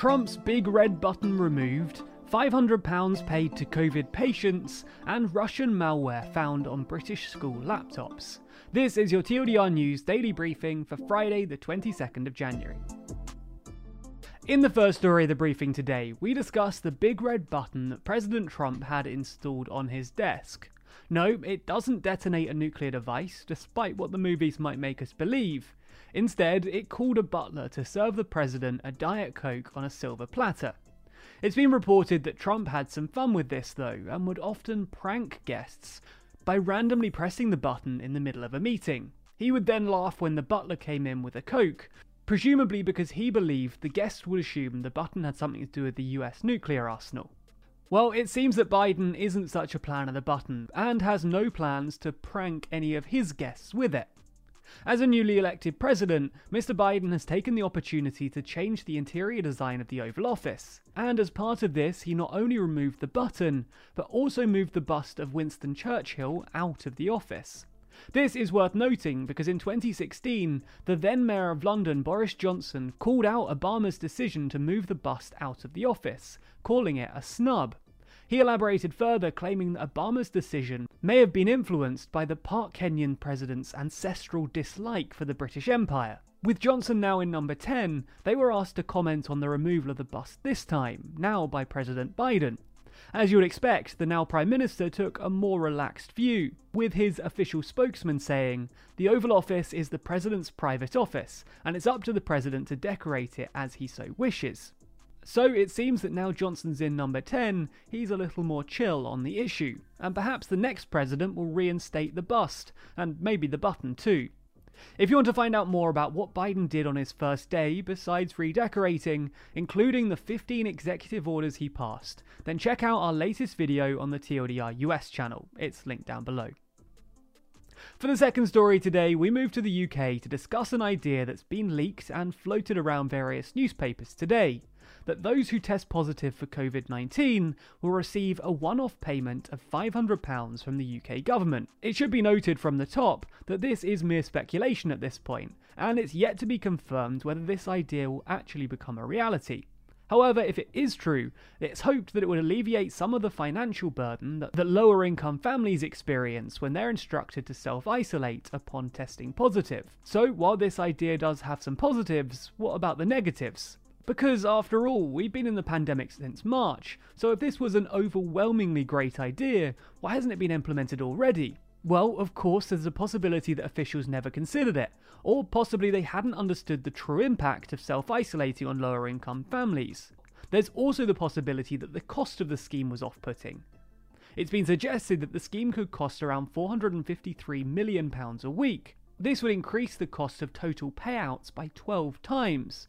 Trump's big red button removed, £500 paid to Covid patients, and Russian malware found on British school laptops. This is your TLDR News daily briefing for Friday, the 22nd of January. In the first story of the briefing today, we discuss the big red button that President Trump had installed on his desk. No, it doesn't detonate a nuclear device, despite what the movies might make us believe. Instead, it called a butler to serve the president a Diet Coke on a silver platter. It's been reported that Trump had some fun with this, though, and would often prank guests by randomly pressing the button in the middle of a meeting. He would then laugh when the butler came in with a Coke, presumably because he believed the guests would assume the button had something to do with the US nuclear arsenal. Well, it seems that Biden isn't such a plan of the button, and has no plans to prank any of his guests with it. As a newly elected president, Mr. Biden has taken the opportunity to change the interior design of the Oval Office. And as part of this, he not only removed the button, but also moved the bust of Winston Churchill out of the office. This is worth noting because in 2016, the then Mayor of London, Boris Johnson, called out Obama's decision to move the bust out of the office, calling it a snub. He elaborated further, claiming that Obama's decision may have been influenced by the Park Kenyan president's ancestral dislike for the British Empire. With Johnson now in number 10, they were asked to comment on the removal of the bust this time, now by President Biden. As you would expect, the now Prime Minister took a more relaxed view, with his official spokesman saying, The Oval Office is the President's private office, and it's up to the President to decorate it as he so wishes. So it seems that now Johnson's in number 10, he's a little more chill on the issue, and perhaps the next president will reinstate the bust, and maybe the button too. If you want to find out more about what Biden did on his first day, besides redecorating, including the 15 executive orders he passed, then check out our latest video on the TLDR US channel. It's linked down below. For the second story today, we move to the UK to discuss an idea that's been leaked and floated around various newspapers today that those who test positive for COVID 19 will receive a one off payment of £500 from the UK government. It should be noted from the top that this is mere speculation at this point, and it's yet to be confirmed whether this idea will actually become a reality. However, if it is true, it's hoped that it would alleviate some of the financial burden that, that lower income families experience when they're instructed to self isolate upon testing positive. So, while this idea does have some positives, what about the negatives? Because, after all, we've been in the pandemic since March, so if this was an overwhelmingly great idea, why hasn't it been implemented already? Well, of course, there's a possibility that officials never considered it, or possibly they hadn't understood the true impact of self isolating on lower income families. There's also the possibility that the cost of the scheme was off putting. It's been suggested that the scheme could cost around £453 million a week. This would increase the cost of total payouts by 12 times,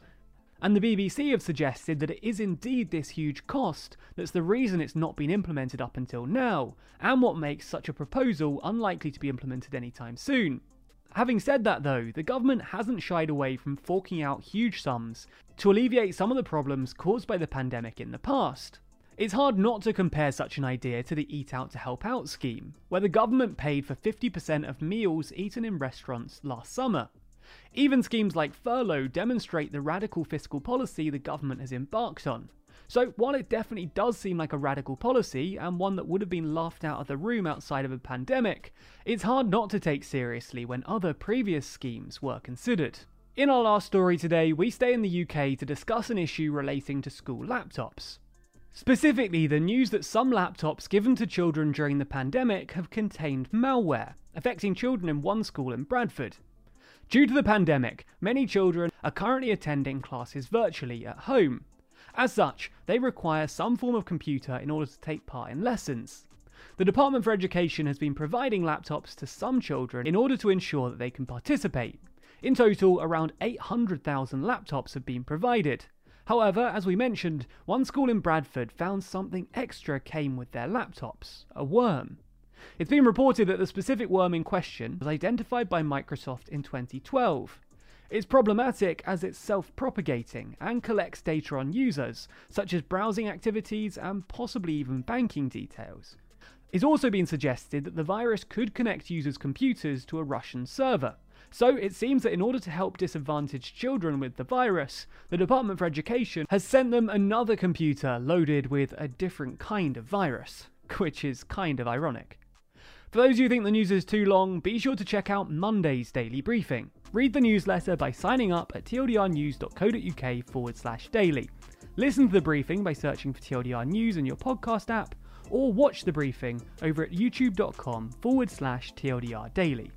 and the BBC have suggested that it is indeed this huge cost that's the reason it's not been implemented up until now, and what makes such a proposal unlikely to be implemented anytime soon. Having said that, though, the government hasn't shied away from forking out huge sums to alleviate some of the problems caused by the pandemic in the past. It's hard not to compare such an idea to the Eat Out to Help Out scheme, where the government paid for 50% of meals eaten in restaurants last summer. Even schemes like furlough demonstrate the radical fiscal policy the government has embarked on. So, while it definitely does seem like a radical policy, and one that would have been laughed out of the room outside of a pandemic, it's hard not to take seriously when other previous schemes were considered. In our last story today, we stay in the UK to discuss an issue relating to school laptops. Specifically, the news that some laptops given to children during the pandemic have contained malware, affecting children in one school in Bradford. Due to the pandemic, many children are currently attending classes virtually at home. As such, they require some form of computer in order to take part in lessons. The Department for Education has been providing laptops to some children in order to ensure that they can participate. In total, around 800,000 laptops have been provided. However, as we mentioned, one school in Bradford found something extra came with their laptops a worm. It's been reported that the specific worm in question was identified by Microsoft in 2012. It's problematic as it's self propagating and collects data on users, such as browsing activities and possibly even banking details. It's also been suggested that the virus could connect users' computers to a Russian server, So it seems that in order to help disadvantaged children with the virus, the Department for Education has sent them another computer loaded with a different kind of virus, which is kind of ironic. For those who think the news is too long, be sure to check out Monday's daily briefing. Read the newsletter by signing up at tldrnews.co.uk forward slash daily. Listen to the briefing by searching for TLDR News in your podcast app, or watch the briefing over at youtube.com forward slash TLDR daily.